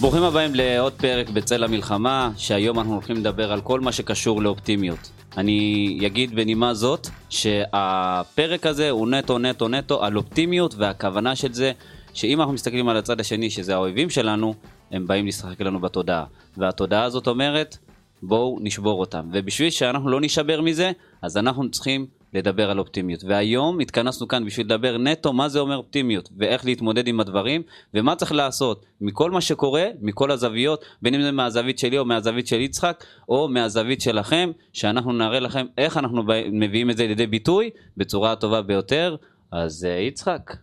ברוכים הבאים לעוד פרק בצל המלחמה, שהיום אנחנו הולכים לדבר על כל מה שקשור לאופטימיות. אני אגיד בנימה זאת, שהפרק הזה הוא נטו נטו נטו על אופטימיות, והכוונה של זה, שאם אנחנו מסתכלים על הצד השני, שזה האויבים שלנו, הם באים לשחק לנו בתודעה. והתודעה הזאת אומרת, בואו נשבור אותם. ובשביל שאנחנו לא נשבר מזה, אז אנחנו צריכים לדבר על אופטימיות. והיום התכנסנו כאן בשביל לדבר נטו מה זה אומר אופטימיות, ואיך להתמודד עם הדברים, ומה צריך לעשות מכל מה שקורה, מכל הזוויות, בין אם זה מהזווית שלי או מהזווית של יצחק, או מהזווית שלכם, שאנחנו נראה לכם איך אנחנו מביאים את זה לידי ביטוי בצורה הטובה ביותר. אז אה, יצחק,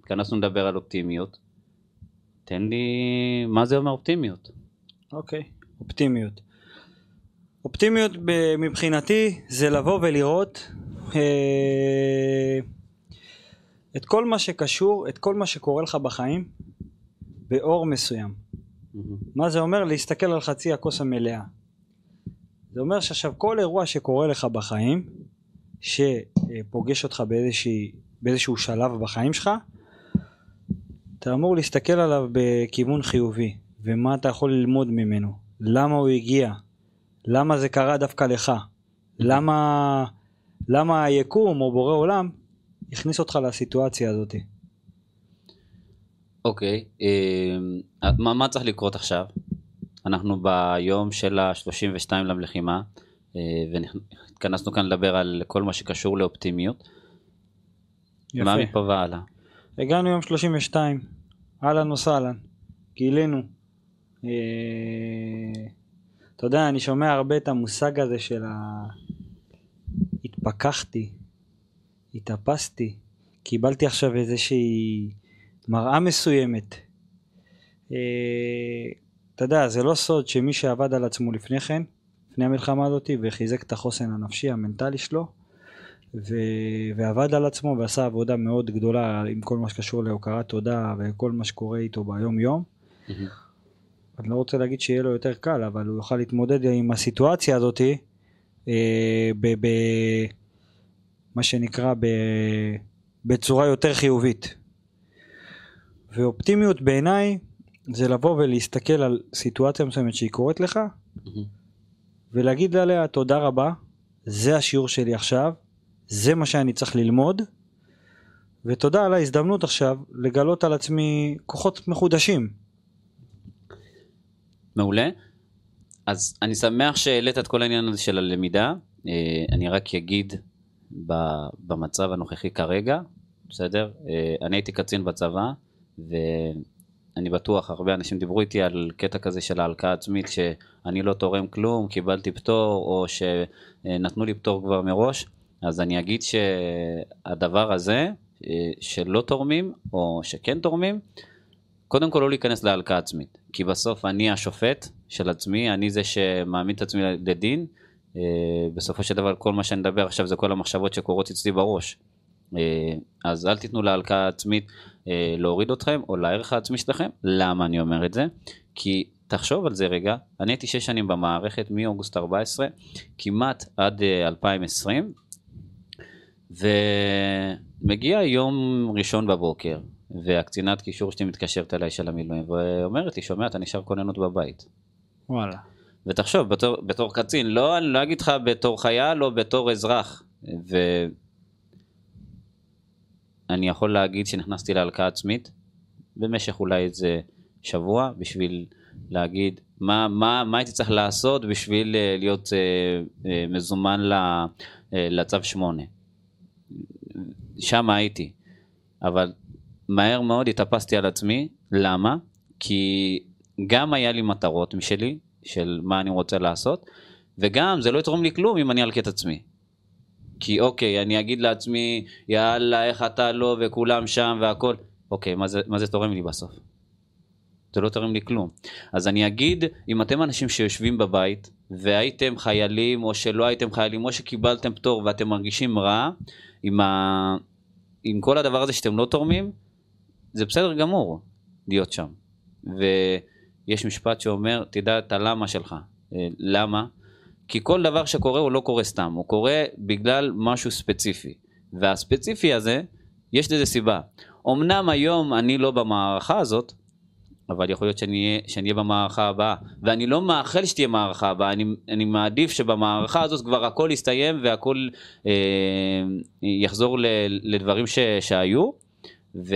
התכנסנו לדבר על אופטימיות. תן לי, מה זה אומר אופטימיות? אוקיי, okay, אופטימיות. אופטימיות מבחינתי זה לבוא ולראות אה, את כל מה שקשור, את כל מה שקורה לך בחיים באור מסוים. Mm-hmm. מה זה אומר? להסתכל על חצי הכוס המלאה. זה אומר שעכשיו כל אירוע שקורה לך בחיים, שפוגש אותך באיזושהי, באיזשהו שלב בחיים שלך, אתה אמור להסתכל עליו בכיוון חיובי, ומה אתה יכול ללמוד ממנו, למה הוא הגיע, למה זה קרה דווקא לך? למה, למה היקום או בורא עולם הכניס אותך לסיטואציה הזאת? אוקיי, אה, מה, מה צריך לקרות עכשיו? אנחנו ביום של ה-32 למלחימה, אה, והתכנסנו כאן לדבר על כל מה שקשור לאופטימיות. יפה. מה מפה והלאה? הגענו יום 32, אהלן וסהלן, גילינו. אה... אתה יודע, אני שומע הרבה את המושג הזה של ה... התפכחתי, התאפסתי, קיבלתי עכשיו איזושהי מראה מסוימת. אה, אתה יודע, זה לא סוד שמי שעבד על עצמו לפני כן, לפני המלחמה הזאת, וחיזק את החוסן הנפשי, המנטלי שלו, ו... ועבד על עצמו ועשה עבודה מאוד גדולה עם כל מה שקשור להוקרת תודה וכל מה שקורה איתו ביום יום. Mm-hmm. אני לא רוצה להגיד שיהיה לו יותר קל, אבל הוא יוכל להתמודד עם הסיטואציה הזאתי, אה, ב, ב, מה שנקרא ב, בצורה יותר חיובית. ואופטימיות בעיניי זה לבוא ולהסתכל על סיטואציה מסוימת שהיא קורית לך, mm-hmm. ולהגיד עליה תודה רבה, זה השיעור שלי עכשיו, זה מה שאני צריך ללמוד, ותודה על ההזדמנות עכשיו לגלות על עצמי כוחות מחודשים. מעולה. אז אני שמח שהעלית את כל העניין הזה של הלמידה. אה, אני רק אגיד במצב הנוכחי כרגע, בסדר? אה, אני הייתי קצין בצבא, ואני בטוח, הרבה אנשים דיברו איתי על קטע כזה של ההלקאה עצמית, שאני לא תורם כלום, קיבלתי פטור, או שנתנו לי פטור כבר מראש. אז אני אגיד שהדבר הזה, אה, שלא תורמים, או שכן תורמים, קודם כל לא להיכנס להלקאה עצמית, כי בסוף אני השופט של עצמי, אני זה שמעמיד את עצמי לדין, אה, בסופו של דבר כל מה שאני מדבר עכשיו זה כל המחשבות שקורות אצלי בראש. אה, אז אל תיתנו להלקאה עצמית אה, להוריד אתכם או לערך העצמי שלכם. למה אני אומר את זה? כי תחשוב על זה רגע, אני הייתי 6 שנים במערכת מאוגוסט 14 כמעט עד 2020 ומגיע יום ראשון בבוקר והקצינת קישור שלי מתקשרת אליי של המילואים ואומרת לי, שומע, אתה נשאר כוננות בבית. וואלה. ותחשוב, בתור, בתור קצין, לא, אני לא אגיד לך בתור חייל או בתור אזרח. ואני יכול להגיד שנכנסתי להלקאה עצמית במשך אולי איזה שבוע בשביל להגיד מה, מה, מה הייתי צריך לעשות בשביל אה, להיות uh, uh, מזומן ל, uh, לצו 8. שם הייתי. אבל מהר מאוד התאפסתי על עצמי, למה? כי גם היה לי מטרות משלי, של מה אני רוצה לעשות, וגם זה לא יתרום לי כלום אם אני אלקה את עצמי. כי אוקיי, אני אגיד לעצמי, יאללה, איך אתה לא, וכולם שם והכל. אוקיי, מה זה, מה זה תורם לי בסוף? זה לא תורם לי כלום. אז אני אגיד, אם אתם אנשים שיושבים בבית, והייתם חיילים, או שלא הייתם חיילים, או שקיבלתם פטור ואתם מרגישים רע, עם, ה... עם כל הדבר הזה שאתם לא תורמים, זה בסדר גמור להיות שם. ויש משפט שאומר, תדע את הלמה שלך. אה, למה? כי כל דבר שקורה הוא לא קורה סתם, הוא קורה בגלל משהו ספציפי. והספציפי הזה, יש לזה סיבה. אמנם היום אני לא במערכה הזאת, אבל יכול להיות שאני אהיה במערכה הבאה. ואני לא מאחל שתהיה מערכה הבאה, אני, אני מעדיף שבמערכה הזאת כבר הכל יסתיים והכל אה, יחזור ל, לדברים ש, שהיו. ו,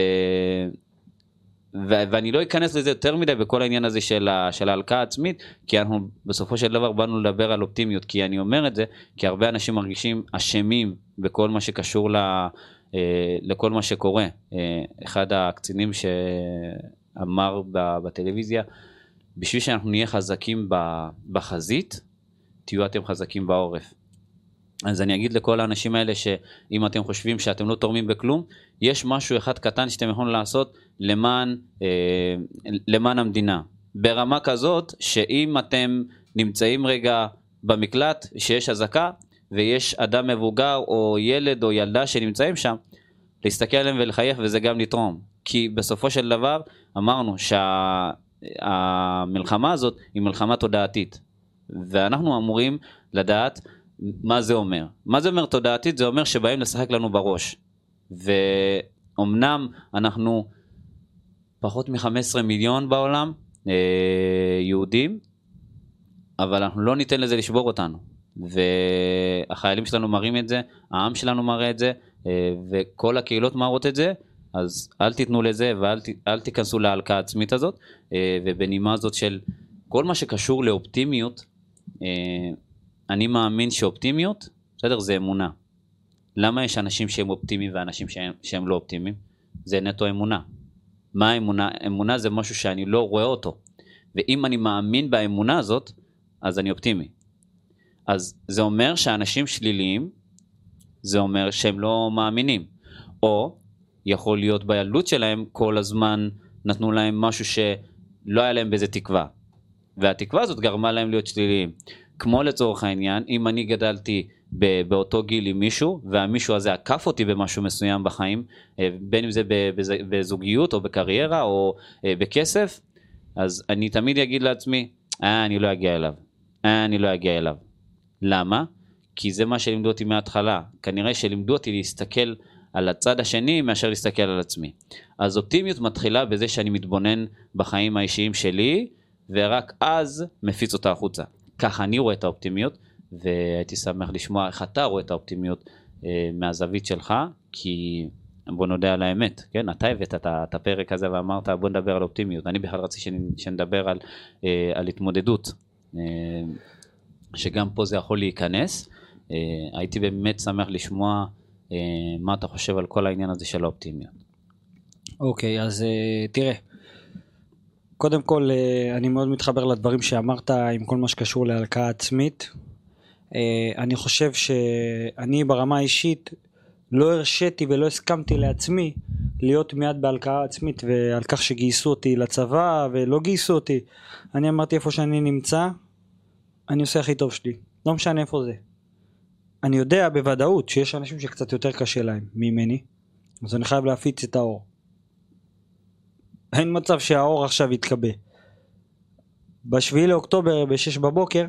ו- ואני לא אכנס לזה יותר מדי בכל העניין הזה של, ה- של ההלקאה העצמית, כי אנחנו בסופו של דבר באנו לדבר על אופטימיות, כי אני אומר את זה, כי הרבה אנשים מרגישים אשמים בכל מה שקשור ל- אה, לכל מה שקורה. אה, אחד הקצינים שאמר בטלוויזיה, בשביל שאנחנו נהיה חזקים בחזית, תהיו אתם חזקים בעורף. אז אני אגיד לכל האנשים האלה שאם אתם חושבים שאתם לא תורמים בכלום, יש משהו אחד קטן שאתם יכולים לעשות למען, אה, למען המדינה. ברמה כזאת שאם אתם נמצאים רגע במקלט, שיש אזעקה ויש אדם מבוגר או ילד או ילדה שנמצאים שם, להסתכל עליהם ולחייך וזה גם לתרום. כי בסופו של דבר אמרנו שהמלחמה שה, הזאת היא מלחמה תודעתית. ואנחנו אמורים לדעת מה זה אומר. מה זה אומר תודעתית? זה אומר שבאים לשחק לנו בראש. ואומנם אנחנו פחות מ-15 מיליון בעולם, אה, יהודים, אבל אנחנו לא ניתן לזה לשבור אותנו. והחיילים שלנו מראים את זה, העם שלנו מראה את זה, אה, וכל הקהילות מראות את זה, אז אל תיתנו לזה ואל תיכנסו להלקאה העצמית הזאת. אה, ובנימה הזאת של כל מה שקשור לאופטימיות, אה, אני מאמין שאופטימיות, בסדר, זה אמונה. למה יש אנשים שהם אופטימיים ואנשים שהם, שהם לא אופטימיים? זה נטו אמונה. מה האמונה? אמונה זה משהו שאני לא רואה אותו. ואם אני מאמין באמונה הזאת, אז אני אופטימי. אז זה אומר שאנשים שליליים, זה אומר שהם לא מאמינים. או יכול להיות בילדות שלהם כל הזמן נתנו להם משהו שלא היה להם בזה תקווה. והתקווה הזאת גרמה להם להיות שליליים. כמו לצורך העניין, אם אני גדלתי באותו גיל עם מישהו, והמישהו הזה עקף אותי במשהו מסוים בחיים, אה, בין אם זה בזוגיות או בקריירה או אה, בכסף, אז אני תמיד אגיד לעצמי, אה, אני לא אגיע אליו. אה, אני לא אגיע אליו. למה? כי זה מה שלימדו אותי מההתחלה. כנראה שלימדו אותי להסתכל על הצד השני מאשר להסתכל על עצמי. אז אופטימיות מתחילה בזה שאני מתבונן בחיים האישיים שלי, ורק אז מפיץ אותה החוצה. ככה אני רואה את האופטימיות, והייתי שמח לשמוע איך אתה רואה את האופטימיות אה, מהזווית שלך, כי בוא נודה על האמת, כן? אתה הבאת את הפרק הזה ואמרת בוא נדבר על אופטימיות, אני בכלל רציתי שנדבר על, אה, על התמודדות, אה, שגם פה זה יכול להיכנס. אה, הייתי באמת שמח לשמוע אה, מה אתה חושב על כל העניין הזה של האופטימיות. אוקיי, okay, אז אה, תראה. קודם כל, אה, אני מאוד מתחבר לדברים שאמרת עם כל מה שקשור להלקאה עצמית. אה, אני חושב שאני ברמה האישית לא הרשיתי ולא הסכמתי לעצמי להיות מיד בהלקאה עצמית ועל כך שגייסו אותי לצבא ולא גייסו אותי. אני אמרתי איפה שאני נמצא, אני עושה הכי טוב שלי. לא משנה איפה זה. אני יודע בוודאות שיש אנשים שקצת יותר קשה להם ממני, אז אני חייב להפיץ את האור. אין מצב שהאור עכשיו יתכבה. בשביעי לאוקטובר בשש בבוקר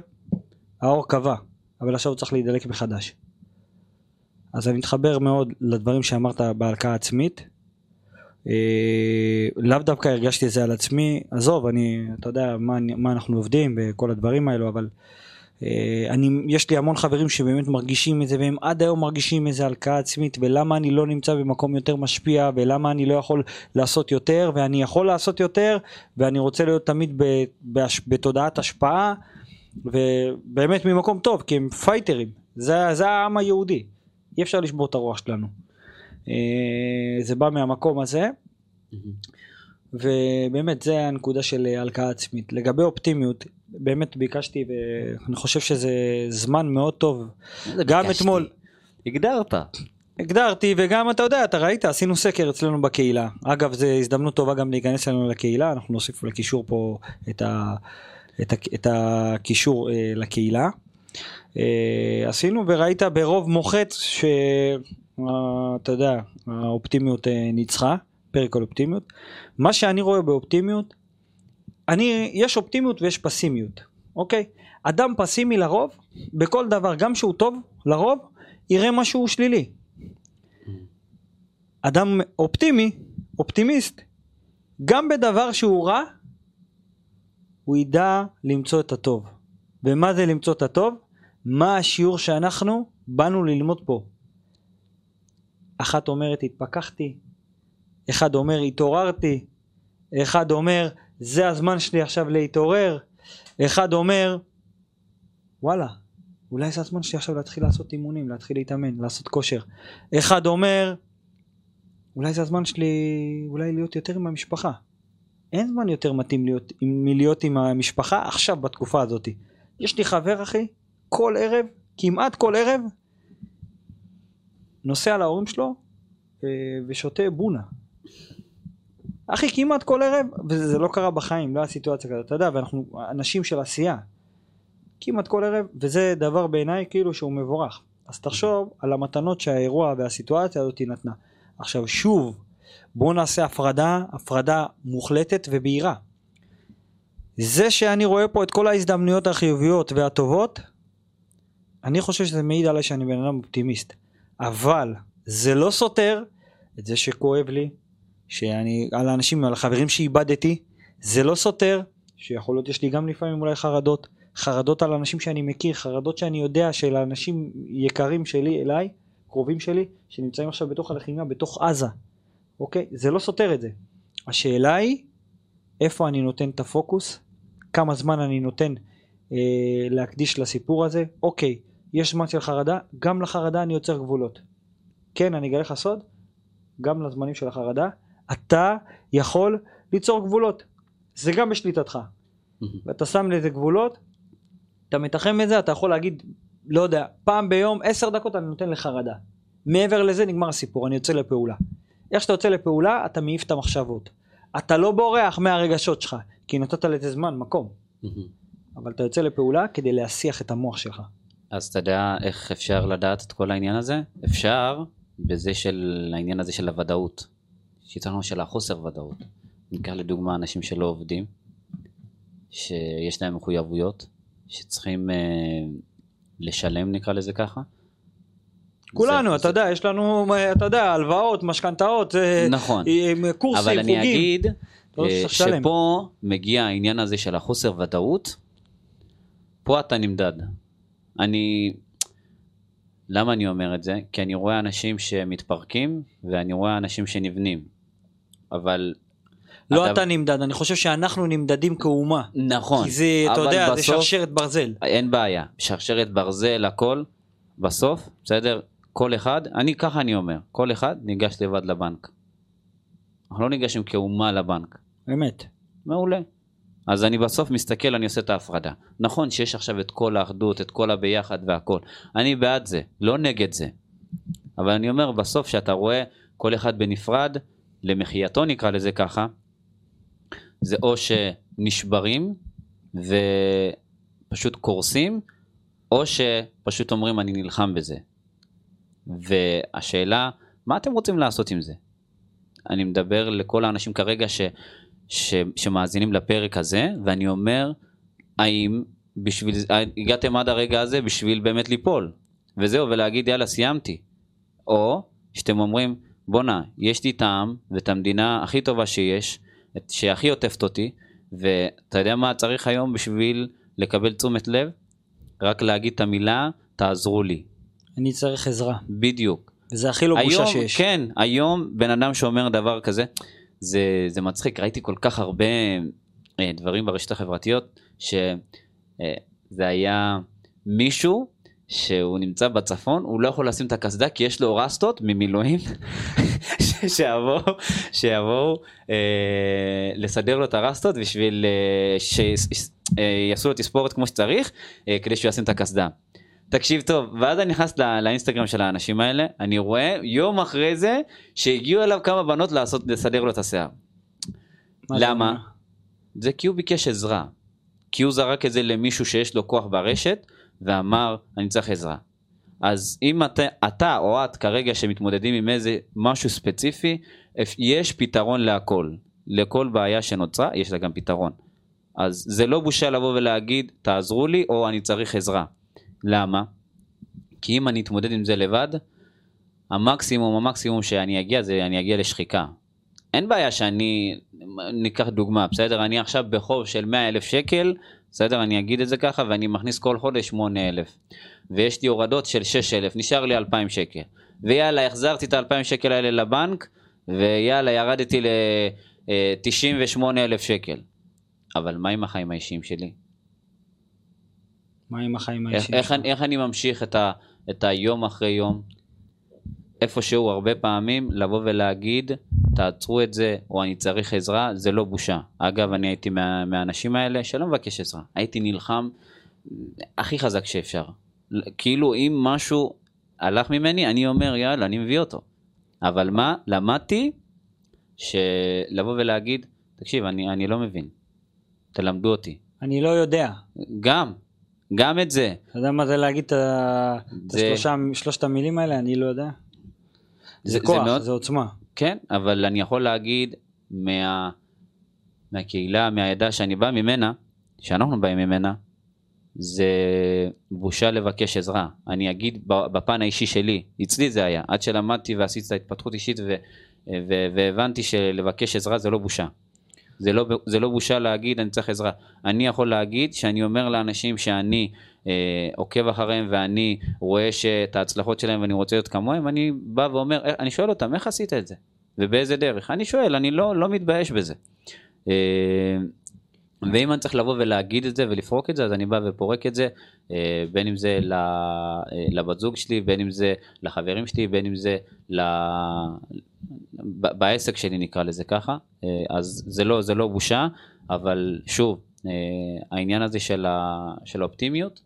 האור קבע, אבל עכשיו הוא צריך להידלק מחדש. אז אני מתחבר מאוד לדברים שאמרת בהלקאה עצמית. אה, לאו דווקא הרגשתי את זה על עצמי, עזוב, אני, אתה יודע מה, מה אנחנו עובדים וכל הדברים האלו, אבל אה, אני, יש לי המון חברים שבאמת מרגישים את זה והם עד היום מרגישים איזה הלקאה עצמית ולמה אני לא נמצא במקום יותר משפיע ולמה אני לא יכול לעשות יותר ואני יכול לעשות יותר ואני רוצה להיות תמיד בתודעת השפעה ובאמת ממקום טוב כי הם פייטרים. זה, זה העם היהודי. אי אפשר לשבור את הרוח שלנו. אה, זה בא מהמקום הזה ובאמת זה הנקודה של הלקאה עצמית לגבי אופטימיות באמת ביקשתי ואני חושב שזה זמן מאוד טוב. גם ביקשתי. אתמול. הגדרת. הגדרתי וגם אתה יודע אתה ראית עשינו סקר אצלנו בקהילה אגב זה הזדמנות טובה גם להיכנס אלינו לקהילה אנחנו נוסיף לקישור פה את, ה, את, ה, את הקישור אה, לקהילה. אה, עשינו וראית ברוב מוחץ שאתה יודע האופטימיות אה, ניצחה פרק על אופטימיות מה שאני רואה באופטימיות אני, יש אופטימיות ויש פסימיות, אוקיי? אדם פסימי לרוב, בכל דבר, גם שהוא טוב, לרוב, יראה משהו שלילי. אדם אופטימי, אופטימיסט, גם בדבר שהוא רע, הוא ידע למצוא את הטוב. ומה זה למצוא את הטוב? מה השיעור שאנחנו באנו ללמוד פה. אחת אומרת התפכחתי, אחד אומר התעוררתי, אחד אומר זה הזמן שלי עכשיו להתעורר, אחד אומר וואלה, אולי זה הזמן שלי עכשיו להתחיל לעשות אימונים, להתחיל להתאמן, לעשות כושר. אחד אומר אולי זה הזמן שלי אולי להיות יותר עם המשפחה. אין זמן יותר מתאים להיות, מלהיות עם המשפחה עכשיו בתקופה הזאת. יש לי חבר אחי, כל ערב, כמעט כל ערב, נוסע להורים שלו אה, ושותה בונה. אחי, כמעט כל ערב, וזה לא קרה בחיים, לא היה סיטואציה כזאת, אתה יודע, ואנחנו אנשים של עשייה. כמעט כל ערב, וזה דבר בעיניי כאילו שהוא מבורך. אז תחשוב על המתנות שהאירוע והסיטואציה הזאת נתנה. עכשיו שוב, בואו נעשה הפרדה, הפרדה מוחלטת ובהירה. זה שאני רואה פה את כל ההזדמנויות החיוביות והטובות, אני חושב שזה מעיד עליי שאני בן אדם אופטימיסט. אבל זה לא סותר את זה שכואב לי, שאני, על האנשים, על החברים שאיבדתי, זה לא סותר שיכול להיות יש לי גם לפעמים אולי חרדות, חרדות על אנשים שאני מכיר, חרדות שאני יודע של אנשים יקרים שלי אליי, קרובים שלי, שנמצאים עכשיו בתוך הלחימה, בתוך עזה, אוקיי? זה לא סותר את זה. השאלה היא, איפה אני נותן את הפוקוס, כמה זמן אני נותן אה, להקדיש לסיפור הזה, אוקיי, יש זמן של חרדה, גם לחרדה אני יוצר גבולות. כן, אני אגלה לך סוד, גם לזמנים של החרדה, אתה יכול ליצור גבולות. זה גם בשליטתך. ואתה שם לזה גבולות, אתה מתחם את זה, אתה יכול להגיד, לא יודע, פעם ביום, עשר דקות אני נותן לחרדה. מעבר לזה נגמר הסיפור, אני יוצא לפעולה. איך שאתה יוצא לפעולה, אתה מעיף את המחשבות. אתה לא בורח מהרגשות שלך, כי נתת לזה זמן, מקום. אבל אתה יוצא לפעולה כדי להסיח את המוח שלך. אז אתה יודע איך אפשר לדעת את כל העניין הזה? אפשר בזה של העניין הזה של הוודאות. שיצרנו של החוסר ודאות. ניקח לדוגמה אנשים שלא עובדים, שיש להם מחויבויות, שצריכים אה, לשלם נקרא לזה ככה. כולנו, זה- אתה זה- יודע, יש לנו, אתה יודע, הלוואות, משכנתאות, אה, נכון. אה, קורסים, אבל אני חוגים. אגיד לא אה. שפה מגיע העניין הזה של החוסר ודאות, פה אתה נמדד. אני... למה אני אומר את זה? כי אני רואה אנשים שמתפרקים ואני רואה אנשים שנבנים. אבל... לא אתה נמדד, אני חושב שאנחנו נמדדים כאומה. נכון. כי זה, אתה יודע, זה בסוף- שרשרת ברזל. אין בעיה, שרשרת ברזל, הכל, בסוף, בסדר? כל אחד, אני ככה אני אומר, כל אחד ניגש לבד לבנק. אנחנו לא ניגשים כאומה לבנק. אמת. מעולה. אז אני בסוף מסתכל, אני עושה את ההפרדה. נכון שיש עכשיו את כל האחדות, את כל הביחד והכל. אני בעד זה, לא נגד זה. אבל אני אומר, בסוף שאתה רואה כל אחד בנפרד, למחייתו נקרא לזה ככה, זה או שנשברים ופשוט קורסים, או שפשוט אומרים אני נלחם בזה. והשאלה, מה אתם רוצים לעשות עם זה? אני מדבר לכל האנשים כרגע ש, ש, שמאזינים לפרק הזה, ואני אומר, האם בשביל, הגעתם עד הרגע הזה בשביל באמת ליפול, וזהו, ולהגיד יאללה סיימתי. או שאתם אומרים, בואנה, יש לי טעם ואת המדינה הכי טובה שיש, את- שהכי עוטפת אותי, ואתה יודע מה צריך היום בשביל לקבל תשומת לב? רק להגיד את המילה, תעזרו לי. אני צריך עזרה. בדיוק. וזה הכי לא בושה היום, שיש. כן, היום בן אדם שאומר דבר כזה, זה, זה מצחיק, ראיתי כל כך הרבה אה, דברים ברשתות החברתיות, שזה היה מישהו שהוא נמצא בצפון, הוא לא יכול לשים את הקסדה כי יש לו רסטות ממילואים, שיבואו, שיבואו אה, לסדר לו את הרסטות בשביל אה, שיעשו לו תספורת כמו שצריך, אה, כדי שהוא ישים את הקסדה. תקשיב טוב, ואז אני נכנס לא- לאינסטגרם של האנשים האלה, אני רואה יום אחרי זה שהגיעו אליו כמה בנות לעשות, לסדר לו את השיער. למה? זה כי הוא ביקש עזרה. כי הוא זרק את זה למישהו שיש לו כוח ברשת, ואמר, אני צריך עזרה. אז אם אתה, אתה או את כרגע שמתמודדים עם איזה משהו ספציפי, יש פתרון להכל. לכל בעיה שנוצרה, יש לה גם פתרון. אז זה לא בושה לבוא ולהגיד, תעזרו לי, או אני צריך עזרה. למה? כי אם אני אתמודד עם זה לבד, המקסימום, המקסימום שאני אגיע זה אני אגיע לשחיקה. אין בעיה שאני, ניקח דוגמה, בסדר? אני עכשיו בחוב של 100 אלף שקל, בסדר? אני אגיד את זה ככה, ואני מכניס כל חודש 8 אלף. ויש לי הורדות של 6 אלף, נשאר לי 2,000 שקל. ויאללה, החזרתי את ה-2,000 שקל האלה לבנק, ויאללה, ירדתי ל-98 אלף שקל. אבל מה עם החיים האישיים שלי? מה עם החיים איך, האישיים איך? אני, איך אני ממשיך את, ה, את היום אחרי יום? איפשהו הרבה פעמים לבוא ולהגיד, תעצרו את זה, או אני צריך עזרה, זה לא בושה. אגב, אני הייתי מה, מהאנשים האלה שלא מבקש עזרה. הייתי נלחם הכי חזק שאפשר. כאילו, אם משהו הלך ממני, אני אומר, יאללה, אני מביא אותו. אבל מה? למדתי שלבוא ולהגיד, תקשיב, אני, אני לא מבין. תלמדו אותי. אני לא יודע. גם, גם את זה. אתה יודע מה זה להגיד את זה- שלושת המילים האלה? אני לא יודע. זה זה כוח, מאוד- זה עוצמה. כן, אבל אני יכול להגיד מה, מהקהילה, מהעדה שאני בא ממנה, שאנחנו באים ממנה, זה בושה לבקש עזרה. אני אגיד בפן האישי שלי, אצלי זה היה, עד שלמדתי ועשיתי את ההתפתחות אישית ו, ו, והבנתי שלבקש עזרה זה לא בושה. זה לא, זה לא בושה להגיד אני צריך עזרה. אני יכול להגיד שאני אומר לאנשים שאני אה, עוקב אחריהם ואני רואה שאת ההצלחות שלהם ואני רוצה להיות כמוהם, אני בא ואומר, "אה, אני שואל אותם, איך עשית את זה? ובאיזה דרך? אני שואל, אני לא, לא מתבייש בזה. אה, ואם אני צריך לבוא ולהגיד את זה ולפרוק את זה, אז אני בא ופורק את זה, אה, בין אם זה אה, לבת זוג שלי, בין אם זה לחברים שלי, בין אם זה. בעסק שלי נקרא לזה ככה, אה, אז זה לא, זה לא בושה, אבל שוב, אה, העניין הזה של, ה, של האופטימיות,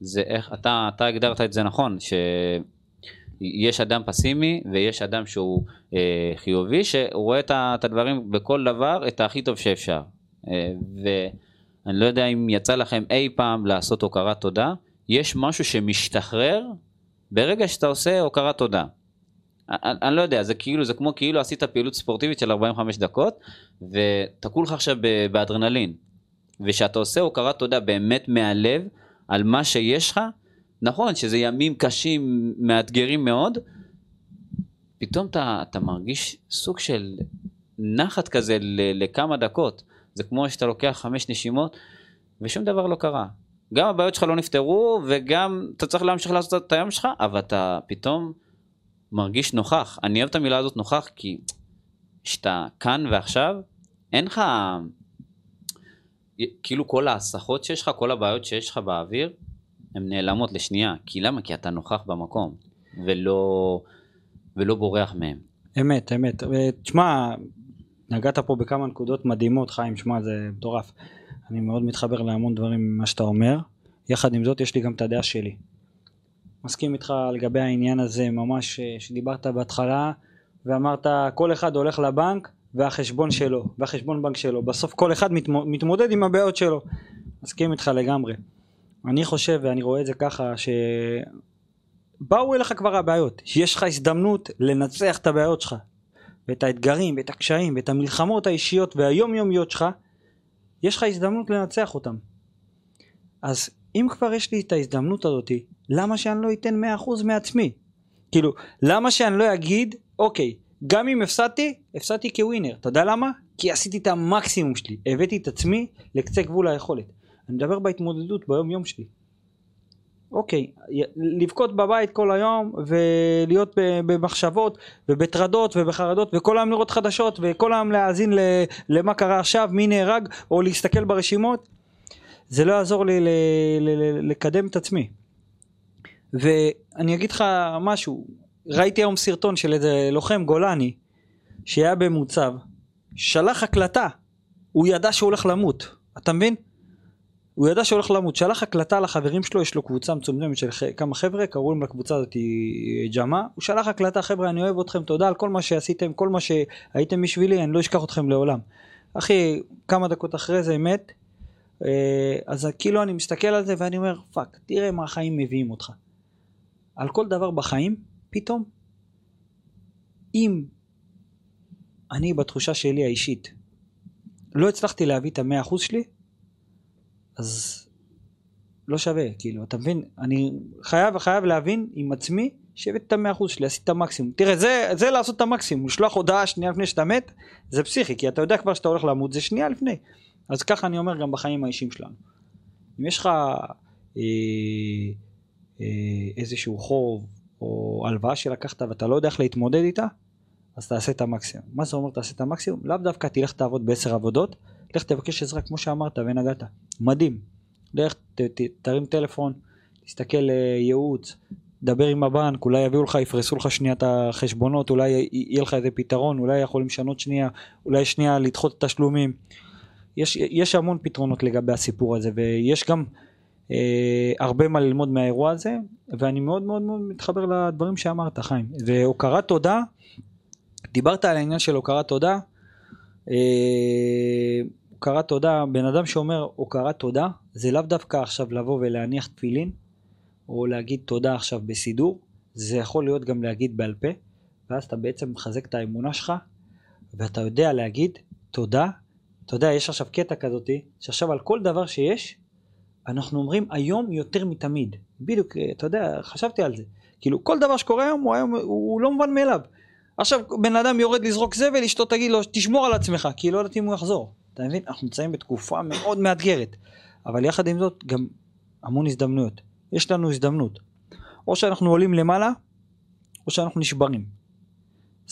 זה איך, אתה, אתה הגדרת את זה נכון, שיש אדם פסימי ויש אדם שהוא אה, חיובי, שרואה את, את הדברים בכל דבר, את הכי טוב שאפשר. אה, ואני לא יודע אם יצא לכם אי פעם לעשות הוקרת תודה, יש משהו שמשתחרר ברגע שאתה עושה הוקרת תודה. אני, אני לא יודע, זה כאילו, זה כמו כאילו עשית פעילות ספורטיבית של 45 דקות, ותקעו לך עכשיו באדרנלין. ושאתה עושה הוקרת תודה באמת מהלב על מה שיש לך, נכון שזה ימים קשים, מאתגרים מאוד, פתאום אתה, אתה מרגיש סוג של נחת כזה ל- לכמה דקות. זה כמו שאתה לוקח חמש נשימות ושום דבר לא קרה. גם הבעיות שלך לא נפתרו וגם אתה צריך להמשיך לעשות את היום שלך, אבל אתה פתאום מרגיש נוכח. אני אוהב את המילה הזאת נוכח כי כשאתה כאן ועכשיו, אין לך... כאילו כל ההסחות שיש לך, כל הבעיות שיש לך באוויר, הן נעלמות לשנייה. כי למה? כי אתה נוכח במקום, ולא, ולא בורח מהם. אמת, אמת. תשמע, נגעת פה בכמה נקודות מדהימות, חיים, שמע, זה מטורף. אני מאוד מתחבר להמון דברים ממה שאתה אומר. יחד עם זאת, יש לי גם את הדעה שלי. מסכים איתך לגבי העניין הזה, ממש, אה, שדיברת בהתחלה, ואמרת, כל אחד הולך לבנק, והחשבון שלו, והחשבון בנק שלו. בסוף כל אחד מתמו- מתמודד עם הבעיות שלו. מסכים איתך לגמרי. אני חושב, ואני רואה את זה ככה, ש... באו אליך כבר הבעיות, שיש לך הזדמנות לנצח את הבעיות שלך, ואת האתגרים, ואת הקשיים, ואת המלחמות האישיות והיומיומיות שלך, יש לך הזדמנות לנצח אותם. אז אם כבר יש לי את ההזדמנות הזאתי, למה שאני לא אתן 100% מעצמי? כאילו, למה שאני לא אגיד, אוקיי, גם אם הפסדתי, הפסדתי כווינר. אתה יודע למה? כי עשיתי את המקסימום שלי, הבאתי את עצמי לקצה גבול היכולת. אני מדבר בהתמודדות ביום יום שלי. אוקיי, לבכות בבית כל היום ולהיות במחשבות ובטרדות ובחרדות וכל היום לראות חדשות וכל היום להאזין למה קרה עכשיו, מי נהרג או להסתכל ברשימות, זה לא יעזור לי לקדם את עצמי. ואני אגיד לך משהו, ראיתי היום סרטון של איזה לוחם גולני שהיה במוצב, שלח הקלטה, הוא ידע שהוא הולך למות, אתה מבין? הוא ידע שהוא הולך למות, שלח הקלטה לחברים שלו, יש לו קבוצה מצומצמת של כמה חבר'ה, קראו להם לקבוצה הזאת ג'מה, הוא שלח הקלטה, חבר'ה אני אוהב אתכם, תודה על כל מה שעשיתם, כל מה שהייתם בשבילי, אני לא אשכח אתכם לעולם. אחי, כמה דקות אחרי זה מת, אה, אז כאילו אני מסתכל על זה ואני אומר, fuck, תראה מה החיים מביאים אותך. על כל דבר בחיים, פתאום, אם אני בתחושה שלי האישית לא הצלחתי להביא את המאה אחוז שלי, אז לא שווה, כאילו, אתה מבין? אני חייב, חייב להבין עם עצמי לשבת את המאה אחוז שלי, עשית את המקסימום. תראה, זה, זה לעשות את המקסימום, לשלוח הודעה שנייה לפני שאתה מת, זה פסיכי, כי אתה יודע כבר שאתה הולך למות, זה שנייה לפני. אז ככה אני אומר גם בחיים האישיים שלנו. אם יש לך אה, איזשהו חוב, או הלוואה שלקחת ואתה לא יודע איך להתמודד איתה, אז תעשה את המקסימום. מה זה אומר תעשה את המקסימום? לאו דווקא תלך תעבוד בעשר עבודות, לך תבקש עזרה כמו שאמרת ונגעת. מדהים. לך ת, ת, תרים טלפון, תסתכל אה, ייעוץ, דבר עם הבנק, אולי יביאו לך, יפרסו לך שנייה את החשבונות, אולי יהיה לך איזה פתרון, אולי יכולים לשנות שנייה, אולי שנייה לדחות את התשלומים. יש, יש המון פתרונות לגבי הסיפור הזה, ויש גם אה, הרבה מה ללמוד מהאירוע הזה, ואני מאוד מאוד מאוד מתחבר לדברים שאמרת, חיים. והוקרת תודה, דיברת על העניין של הוקרת תודה, אה, הוקרת תודה, בן אדם שאומר הוקרת תודה, זה לאו דווקא עכשיו לבוא ולהניח תפילין, או להגיד תודה עכשיו בסידור, זה יכול להיות גם להגיד בעל פה, ואז אתה בעצם מחזק את האמונה שלך, ואתה יודע להגיד תודה. אתה יודע, יש עכשיו קטע כזאתי, שעכשיו על כל דבר שיש, אנחנו אומרים היום יותר מתמיד. בדיוק, אתה יודע, חשבתי על זה. כאילו, כל דבר שקורה היום הוא, היום, הוא לא מובן מאליו. עכשיו, בן אדם יורד לזרוק זבל, אשתו תגיד לו, תשמור על עצמך, כי לא יודעת אם הוא יחזור. אתה מבין? אנחנו נמצאים בתקופה מאוד מאתגרת. אבל יחד עם זאת, גם המון הזדמנויות. יש לנו הזדמנות. או שאנחנו עולים למעלה, או שאנחנו נשברים.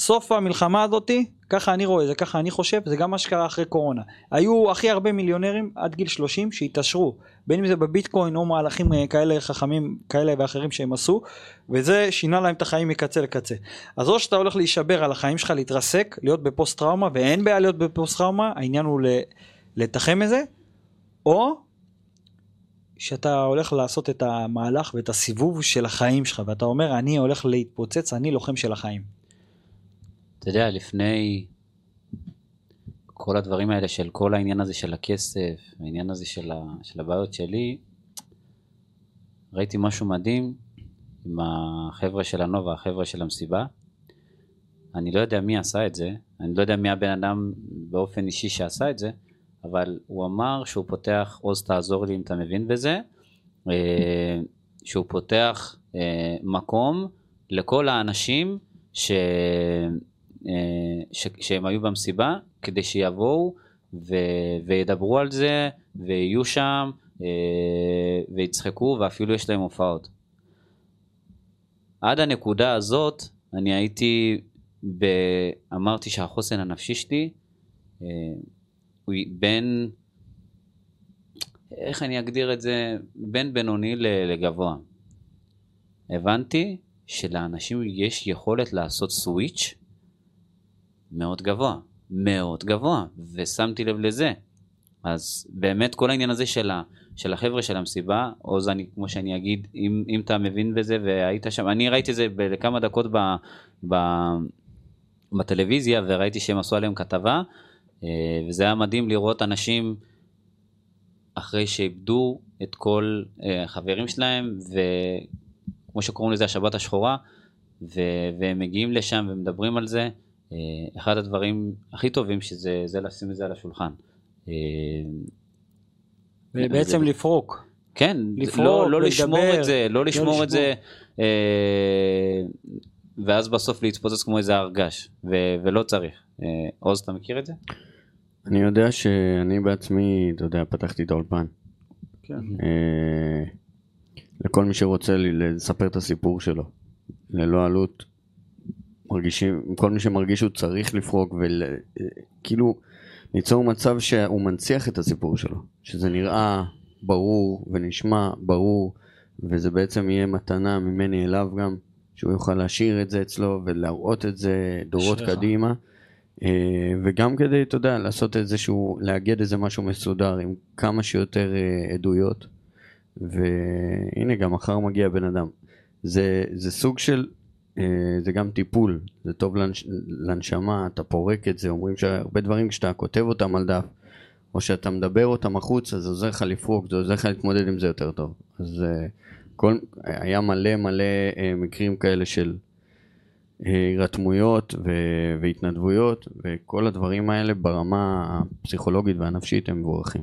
סוף המלחמה הזאתי, ככה אני רואה זה, ככה אני חושב, זה גם מה שקרה אחרי קורונה. היו הכי הרבה מיליונרים עד גיל 30 שהתעשרו, בין אם זה בביטקוין או מהלכים אה, כאלה חכמים כאלה ואחרים שהם עשו, וזה שינה להם את החיים מקצה לקצה. אז או שאתה הולך להישבר על החיים שלך, להתרסק, להיות בפוסט טראומה, ואין בעיה להיות בפוסט טראומה, העניין הוא לתחם את זה, או שאתה הולך לעשות את המהלך ואת הסיבוב של החיים שלך, ואתה אומר, אני הולך להתפוצץ, אני לוחם של החיים. אתה יודע, לפני כל הדברים האלה של כל העניין הזה של הכסף, העניין הזה של, ה, של הבעיות שלי, ראיתי משהו מדהים עם החבר'ה של הנובה, החבר'ה של המסיבה. אני לא יודע מי עשה את זה, אני לא יודע מי הבן אדם באופן אישי שעשה את זה, אבל הוא אמר שהוא פותח, עוז תעזור לי אם אתה מבין בזה, אה, שהוא פותח אה, מקום לכל האנשים ש... אה, ש... שהם היו במסיבה, כדי שיבואו ו... וידברו על זה, ויהיו שם, ויצחקו, ואפילו יש להם הופעות. עד הנקודה הזאת, אני הייתי, ב... אמרתי שהחוסן הנפשי שלי, הוא בין, איך אני אגדיר את זה, בין בינוני לגבוה. הבנתי שלאנשים יש יכולת לעשות סוויץ' מאוד גבוה, מאוד גבוה, ושמתי לב לזה. אז באמת כל העניין הזה של, ה, של החבר'ה של המסיבה, עוז אני, כמו שאני אגיד, אם, אם אתה מבין בזה והיית שם, אני ראיתי את זה לכמה דקות ב, ב, בטלוויזיה וראיתי שהם עשו עליהם כתבה, אה, וזה היה מדהים לראות אנשים אחרי שאיבדו את כל אה, החברים שלהם, וכמו שקוראים לזה השבת השחורה, ו- והם מגיעים לשם ומדברים על זה. אה, אחד הדברים הכי טובים שזה זה לשים את זה על השולחן. ובעצם זה... לפרוק. כן, לפרוק, לא, לא לשמור את זה, לא, לא לשמור לא את זה, אה, ואז בסוף להתפוצץ כמו איזה הרגש, ו- ולא צריך. אה, עוז, אתה מכיר את זה? אני יודע שאני בעצמי, אתה יודע, פתחתי את האולפן. כן. אה, לכל מי שרוצה לספר את הסיפור שלו, ללא עלות, מרגישים, כל מי שמרגיש שהוא צריך לפרוק וכאילו ליצור מצב שהוא מנציח את הסיפור שלו, שזה נראה ברור ונשמע ברור, וזה בעצם יהיה מתנה ממני אליו גם, שהוא יוכל להשאיר את זה אצלו ולהראות את זה דורות שלך. קדימה. אה, וגם כדי, אתה יודע, לעשות איזשהו, לאגד איזה משהו מסודר עם כמה שיותר אה, עדויות. והנה גם מחר מגיע בן אדם. זה, זה סוג של, אה, זה גם טיפול, זה טוב לנש, לנשמה, אתה פורק את זה, אומרים שהרבה דברים כשאתה כותב אותם על דף, או שאתה מדבר אותם החוצה, זה עוזר לך לפרוק, זה עוזר לך להתמודד עם זה יותר טוב. אז כל, היה מלא מלא מקרים כאלה של הירתמויות ו- והתנדבויות וכל הדברים האלה ברמה הפסיכולוגית והנפשית הם מבורכים.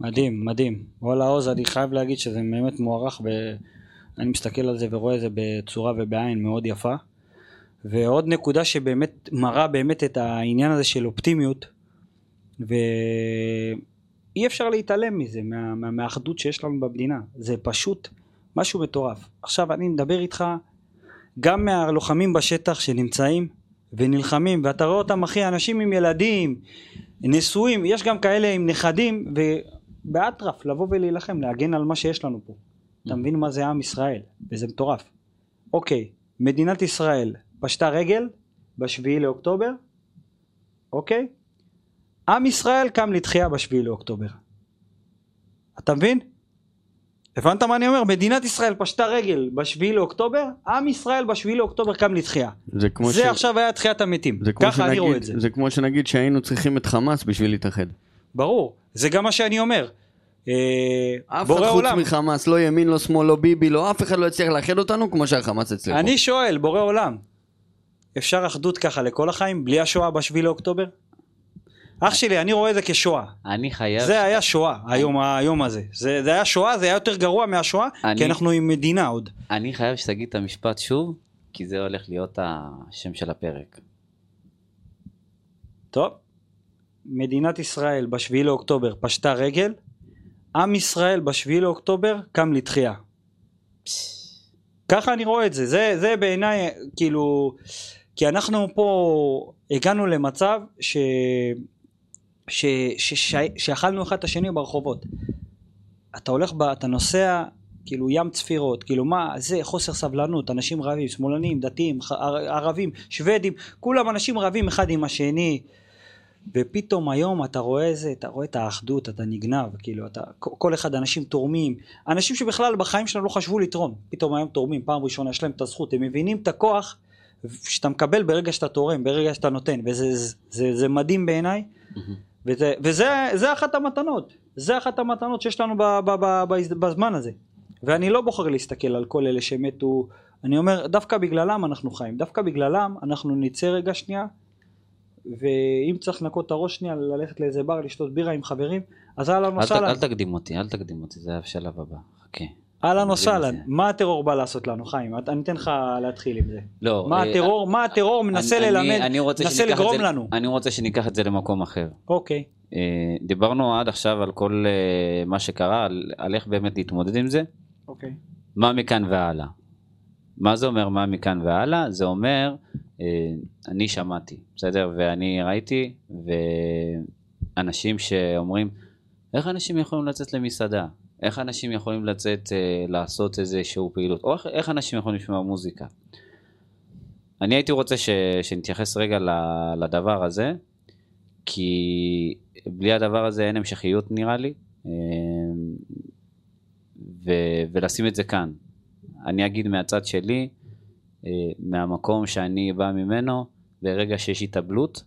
מדהים, מדהים. וואלה עוז, אני חייב להגיד שזה באמת מוערך אני מסתכל על זה ורואה את זה בצורה ובעין מאוד יפה. ועוד נקודה שבאמת מראה באמת את העניין הזה של אופטימיות, ואי אפשר להתעלם מזה, מה, מה, מהאחדות שיש לנו במדינה. זה פשוט משהו מטורף. עכשיו אני מדבר איתך גם מהלוחמים בשטח שנמצאים ונלחמים, ואתה רואה אותם אחי, אנשים עם ילדים, נשואים, יש גם כאלה עם נכדים, ובאטרף לבוא ולהילחם, להגן על מה שיש לנו פה. אתה מבין מה זה עם ישראל, וזה מטורף. אוקיי, מדינת ישראל פשטה רגל בשביעי לאוקטובר, אוקיי? עם ישראל קם לתחייה בשביעי לאוקטובר. אתה מבין? הבנת מה אני אומר? מדינת ישראל פשטה רגל בשביעי לאוקטובר, עם ישראל בשביעי לאוקטובר קם לתחייה. זה זה ש... עכשיו היה תחיית המתים. ככה אני רואה שנגיד, את זה. זה כמו שנגיד שהיינו צריכים את חמאס בשביל להתאחד. ברור, זה גם מה שאני אומר. אה, אף אחד בורא חוץ עולם, מחמאס, לא ימין, לא שמאל, לא ביבי, לא אף אחד לא יצליח לאחד אותנו כמו שהחמאס הצליחו. אני שואל, בורא עולם, אפשר אחדות ככה לכל החיים, בלי השואה בשביעי לאוקטובר? אח שלי, אני רואה את זה כשואה. אני חייב... זה היה שואה, היום, היום הזה. זה, זה היה שואה, זה היה יותר גרוע מהשואה, אני- כי אנחנו עם מדינה עוד. אני חייב שתגיד את המשפט שוב, כי זה הולך להיות השם של הפרק. טוב, מדינת ישראל בשביעי לאוקטובר פשטה רגל, עם ישראל בשביעי לאוקטובר קם לתחייה. ככה אני רואה את זה, זה, זה בעיניי כאילו, כי אנחנו פה הגענו למצב ש... ש... ש... ש... שאכלנו אחד את השני ברחובות. אתה הולך, ב... אתה נוסע, כאילו ים צפירות, כאילו מה, זה חוסר סבלנות, אנשים רבים, שמאלנים, דתיים, ערבים, שוודים, כולם אנשים רבים אחד עם השני. ופתאום היום אתה רואה זה, אתה רואה את האחדות, אתה נגנב, כאילו, אתה, כל אחד, אנשים תורמים, אנשים שבכלל בחיים שלהם לא חשבו לתרום, פתאום היום תורמים, פעם ראשונה יש להם את הזכות, הם מבינים את הכוח שאתה מקבל ברגע שאתה תורם, ברגע שאתה נותן, וזה זה, זה, זה מדהים בעיניי, וזה, וזה זה אחת המתנות, זה אחת המתנות שיש לנו ב, ב, ב, ב, בזמן הזה, ואני לא בוחר להסתכל על כל אלה שמתו, אני אומר, דווקא בגללם אנחנו חיים, דווקא בגללם אנחנו נצא רגע שנייה, ואם צריך לנקות את הראש שנייה, ללכת לאיזה בר, לשתות בירה עם חברים, אז אהלן וסהלן, אל תקדים אותי, אל תקדים אותי, זה השלב הבא. חכה. אהלן וסהלן. מה הטרור בא לעשות לנו, חיים? אני אתן לך להתחיל עם זה. לא, מה אה, הטרור, מה הטרור מנסה אני- ללמד, אני מנסה לגרום זה- לנו. אני רוצה שניקח את זה למקום אחר. אוקיי, אה, דיברנו עד עכשיו על כל אה, מה שקרה, על, על איך באמת להתמודד עם זה. אוקיי. מה מכאן והלאה. מה זה אומר מה מכאן והלאה? זה אומר, אה, אני שמעתי, בסדר? ואני ראיתי, ואנשים שאומרים, איך אנשים יכולים לצאת למסעדה? איך אנשים יכולים לצאת אה, לעשות איזשהו פעילות? או איך, איך אנשים יכולים לשמוע מוזיקה? אני הייתי רוצה ש, שנתייחס רגע לדבר הזה, כי בלי הדבר הזה אין המשכיות נראה לי, אה, ו, ולשים את זה כאן. אני אגיד מהצד שלי, אה, מהמקום שאני בא ממנו, ברגע שיש התאבלות,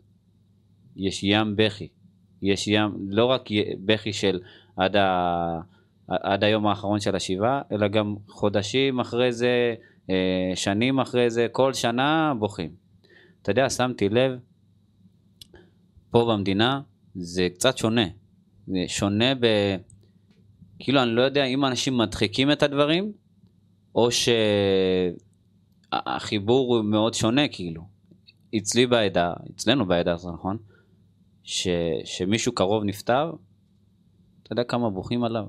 יש ים בכי. יש ים, לא רק בכי של עד, ה, עד היום האחרון של השבעה, אלא גם חודשים אחרי זה, אה, שנים אחרי זה, כל שנה בוכים. אתה יודע, שמתי לב, פה במדינה זה קצת שונה. זה שונה ב... כאילו, אני לא יודע אם אנשים מדחיקים את הדברים, או שהחיבור הוא מאוד שונה, כאילו. אצלי בעדה, אצלנו בעדה, זה נכון, ש... שמישהו קרוב נפטר, אתה יודע כמה בוכים עליו.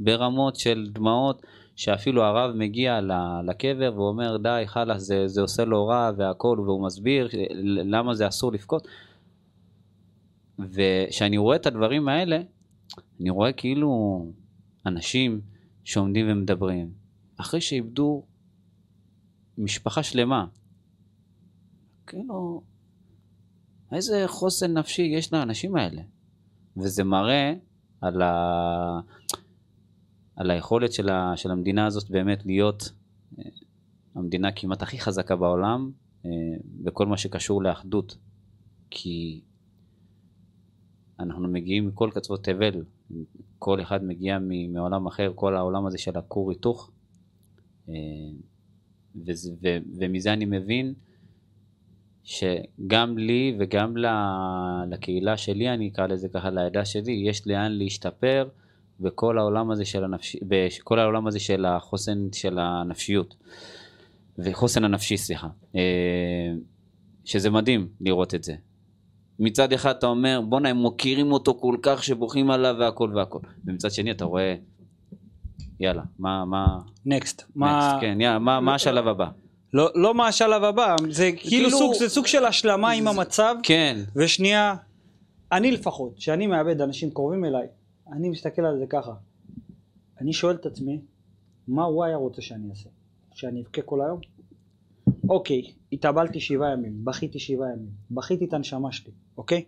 ברמות של דמעות, שאפילו הרב מגיע לקבר ואומר, די, חלאס, זה, זה עושה לו רע והכל, והוא מסביר למה זה אסור לבכות. וכשאני רואה את הדברים האלה, אני רואה כאילו אנשים שעומדים ומדברים, אחרי שאיבדו משפחה שלמה. כאילו, איזה חוסן נפשי יש לאנשים האלה. וזה מראה על, ה... על היכולת של, ה... של המדינה הזאת באמת להיות אה, המדינה כמעט הכי חזקה בעולם אה, בכל מה שקשור לאחדות. כי אנחנו מגיעים מכל קצוות תבל, כל אחד מגיע מעולם אחר, כל העולם הזה של הכור היתוך. אה, וזה, ו, ומזה אני מבין שגם לי וגם לקהילה שלי, אני אקרא לזה ככה, לעדה שלי, יש לאן להשתפר בכל העולם הזה של הנפשי, בכל העולם הזה של החוסן של הנפשיות, וחוסן הנפשי, סליחה. אה, שזה מדהים לראות את זה. מצד אחד אתה אומר, בואנה, הם מוקירים אותו כל כך שבוכים עליו והכל והכל. ומצד שני אתה רואה, יאללה, מה, מה... נקסט. מה... כן, יאללה, מה, מה השלב הבא? לא, לא מה השלב הבא, זה כאילו כאילו- סוג, זה סוג של השלמה עם המצב, כן, ושנייה, אני לפחות, כשאני מאבד אנשים קרובים אליי, אני מסתכל על זה ככה. אני שואל את עצמי, מה הוא היה רוצה שאני אעשה? שאני אבכה כל היום? אוקיי, התאבלתי שבעה ימים, בכיתי שבעה ימים, בכיתי את הנשמה שלי, אוקיי?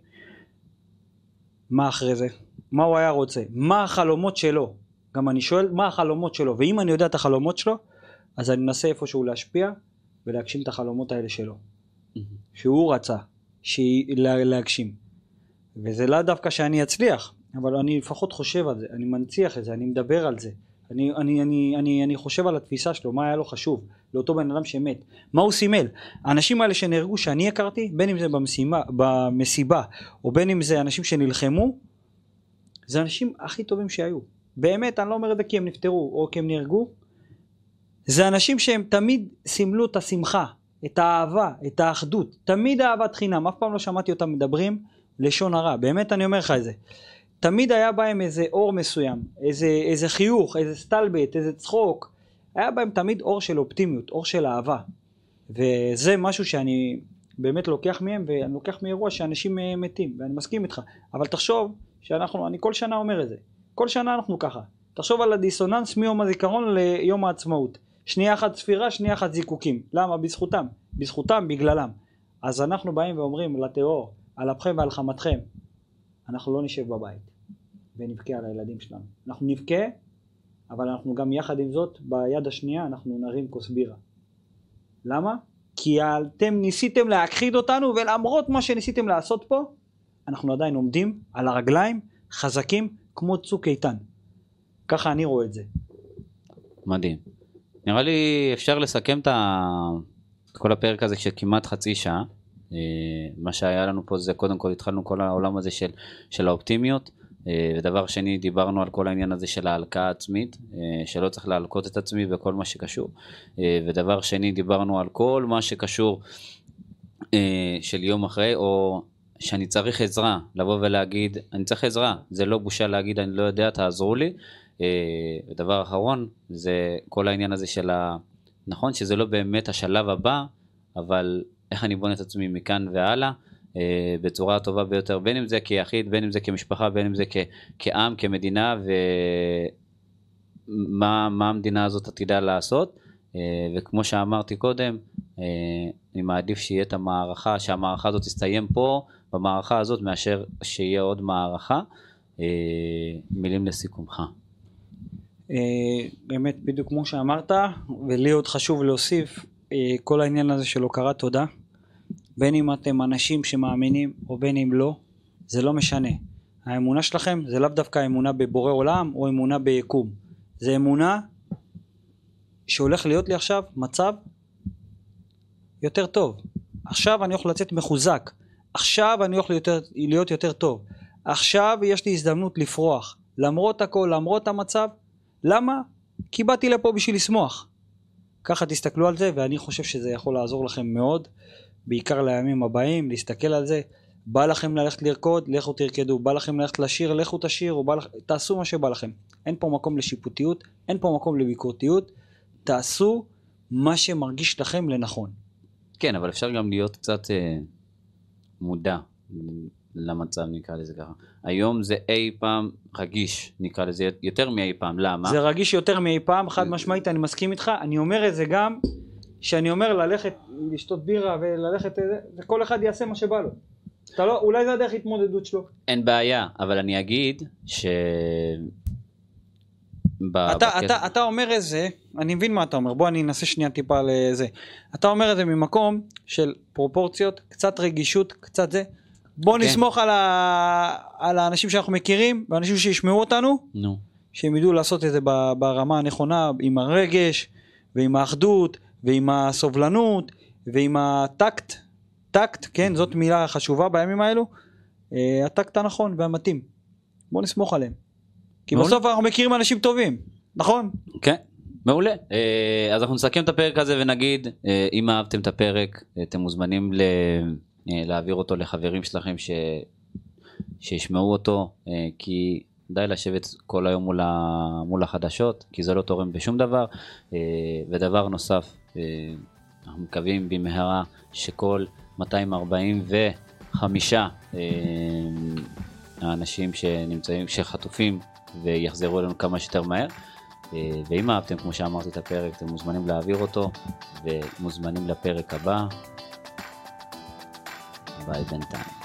מה אחרי זה? מה הוא היה רוצה? מה החלומות שלו? גם אני שואל מה החלומות שלו, ואם אני יודע את החלומות שלו, אז אני מנסה איפשהו להשפיע ולהגשים את החלומות האלה שלו. שהוא רצה לה- להגשים. וזה לאו דווקא שאני אצליח, אבל אני לפחות חושב על זה, אני מנציח את זה, אני מדבר על זה. אני, אני, אני, אני, אני חושב על התפיסה שלו, מה היה לו חשוב, לאותו בן אדם שמת, מה הוא סימל. האנשים האלה שנהרגו שאני הכרתי, בין אם זה במשימה, במסיבה, או בין אם זה אנשים שנלחמו, זה האנשים הכי טובים שהיו. באמת, אני לא אומר את זה כי הם נפטרו או כי הם נהרגו, זה אנשים שהם תמיד סימלו את השמחה, את האהבה, את האחדות, תמיד אהבת חינם, אף פעם לא שמעתי אותם מדברים לשון הרע, באמת אני אומר לך את זה. תמיד היה בהם איזה אור מסוים, איזה, איזה חיוך, איזה סטלבט, איזה צחוק, היה בהם תמיד אור של אופטימיות, אור של אהבה. וזה משהו שאני באמת לוקח מהם, ואני לוקח מאירוע שאנשים אה, מתים, ואני מסכים איתך. אבל תחשוב שאנחנו, אני כל שנה אומר את זה, כל שנה אנחנו ככה. תחשוב על הדיסוננס מיום הזיכרון ליום העצמאות. שנייה אחת ספירה, שנייה אחת זיקוקים. למה? בזכותם. בזכותם, בגללם. אז אנחנו באים ואומרים לטרור, על אפכם ועל חמתכם, אנחנו לא נשב בבית ונבכה על הילדים שלנו. אנחנו נבכה, אבל אנחנו גם יחד עם זאת, ביד השנייה אנחנו נרים כוס בירה. למה? כי אתם ניסיתם להכחיד אותנו, ולמרות מה שניסיתם לעשות פה, אנחנו עדיין עומדים על הרגליים, חזקים, כמו צוק איתן. ככה אני רואה את זה. מדהים. נראה לי אפשר לסכם את כל הפרק הזה של כמעט חצי שעה. אה, מה שהיה לנו פה זה קודם כל התחלנו כל העולם הזה של, של האופטימיות. אה, ודבר שני דיברנו על כל העניין הזה של ההלקאה העצמית, אה, שלא צריך להלקות את עצמי וכל מה שקשור. ודבר שני דיברנו על כל מה שקשור של יום אחרי, או שאני צריך עזרה, לבוא ולהגיד, אני צריך עזרה, זה לא בושה להגיד אני לא יודע, תעזרו לי. אה, ודבר אחרון, זה כל העניין הזה של ה... נכון שזה לא באמת השלב הבא, אבל איך אני בונה את עצמי מכאן והלאה, אה, בצורה הטובה ביותר, בין אם זה כיחיד, בין אם זה כמשפחה, בין אם זה כ- כעם, כמדינה, ומה מה המדינה הזאת עתידה לעשות. אה, וכמו שאמרתי קודם, אני מעדיף שיהיה את המערכה, שהמערכה הזאת תסתיים פה, במערכה הזאת, מאשר שיהיה עוד מערכה. אה, מילים לסיכומך. אה, באמת, בדיוק כמו שאמרת, ולי עוד חשוב להוסיף, אה, כל העניין הזה של הוקרת תודה, בין אם אתם אנשים שמאמינים או בין אם לא, זה לא משנה. האמונה שלכם זה לאו דווקא אמונה בבורא עולם או אמונה ביקום. זה אמונה שהולך להיות לי עכשיו מצב יותר טוב. עכשיו אני הולך לצאת מחוזק. עכשיו אני הולך להיות, להיות יותר טוב. עכשיו יש לי הזדמנות לפרוח. למרות הכל, למרות המצב. למה? כי באתי לפה בשביל לשמוח. ככה תסתכלו על זה, ואני חושב שזה יכול לעזור לכם מאוד, בעיקר לימים הבאים, להסתכל על זה. בא לכם ללכת לרקוד, לכו תרקדו. בא לכם ללכת לשיר, לכו תשירו. לכ... תעשו מה שבא לכם. אין פה מקום לשיפוטיות, אין פה מקום לביקורתיות. תעשו מה שמרגיש לכם לנכון. כן, אבל אפשר גם להיות קצת אה, מודע למצב, נקרא לזה ככה. היום זה אי פעם רגיש, נקרא לזה, יותר מאי פעם. למה? זה רגיש יותר מאי פעם, חד משמעית, אני מסכים איתך. אני אומר את זה גם, שאני אומר ללכת, לשתות בירה וללכת, וכל אחד יעשה מה שבא לו. אתה לא, אולי זה הדרך התמודדות שלו. אין בעיה, אבל אני אגיד ש... ב- אתה, בקטע- אתה, אתה אומר את זה, אני מבין מה אתה אומר, בוא אני אנסה שנייה טיפה לזה. אתה אומר את זה ממקום של פרופורציות, קצת רגישות, קצת זה. בוא כן. נסמוך על, ה... על האנשים שאנחנו מכירים, ואנשים שישמעו אותנו, נו, שהם ידעו לעשות את זה ברמה הנכונה, עם הרגש, ועם האחדות, ועם הסובלנות, ועם הטקט. טקט, כן, זאת מילה חשובה בימים האלו. אה, הטקט הנכון והמתאים. בוא נסמוך עליהם. כי מעולה. בסוף אנחנו מכירים אנשים טובים, נכון? כן, מעולה. אה, אז אנחנו נסכם את הפרק הזה ונגיד, אה, אם אהבתם את הפרק, אתם מוזמנים ל... אה, להעביר אותו לחברים שלכם ש... שישמעו אותו, אה, כי די לשבת כל היום מול, ה... מול החדשות, כי זה לא תורם בשום דבר. אה, ודבר נוסף, אה, אנחנו מקווים במהרה שכל 245 אה, האנשים שנמצאים, שחטופים ויחזרו אלינו כמה שיותר מהר. אה, ואם אהבתם, כמו שאמרתי, את הפרק, אתם מוזמנים להעביר אותו, ומוזמנים לפרק הבא. ביי בינתיים.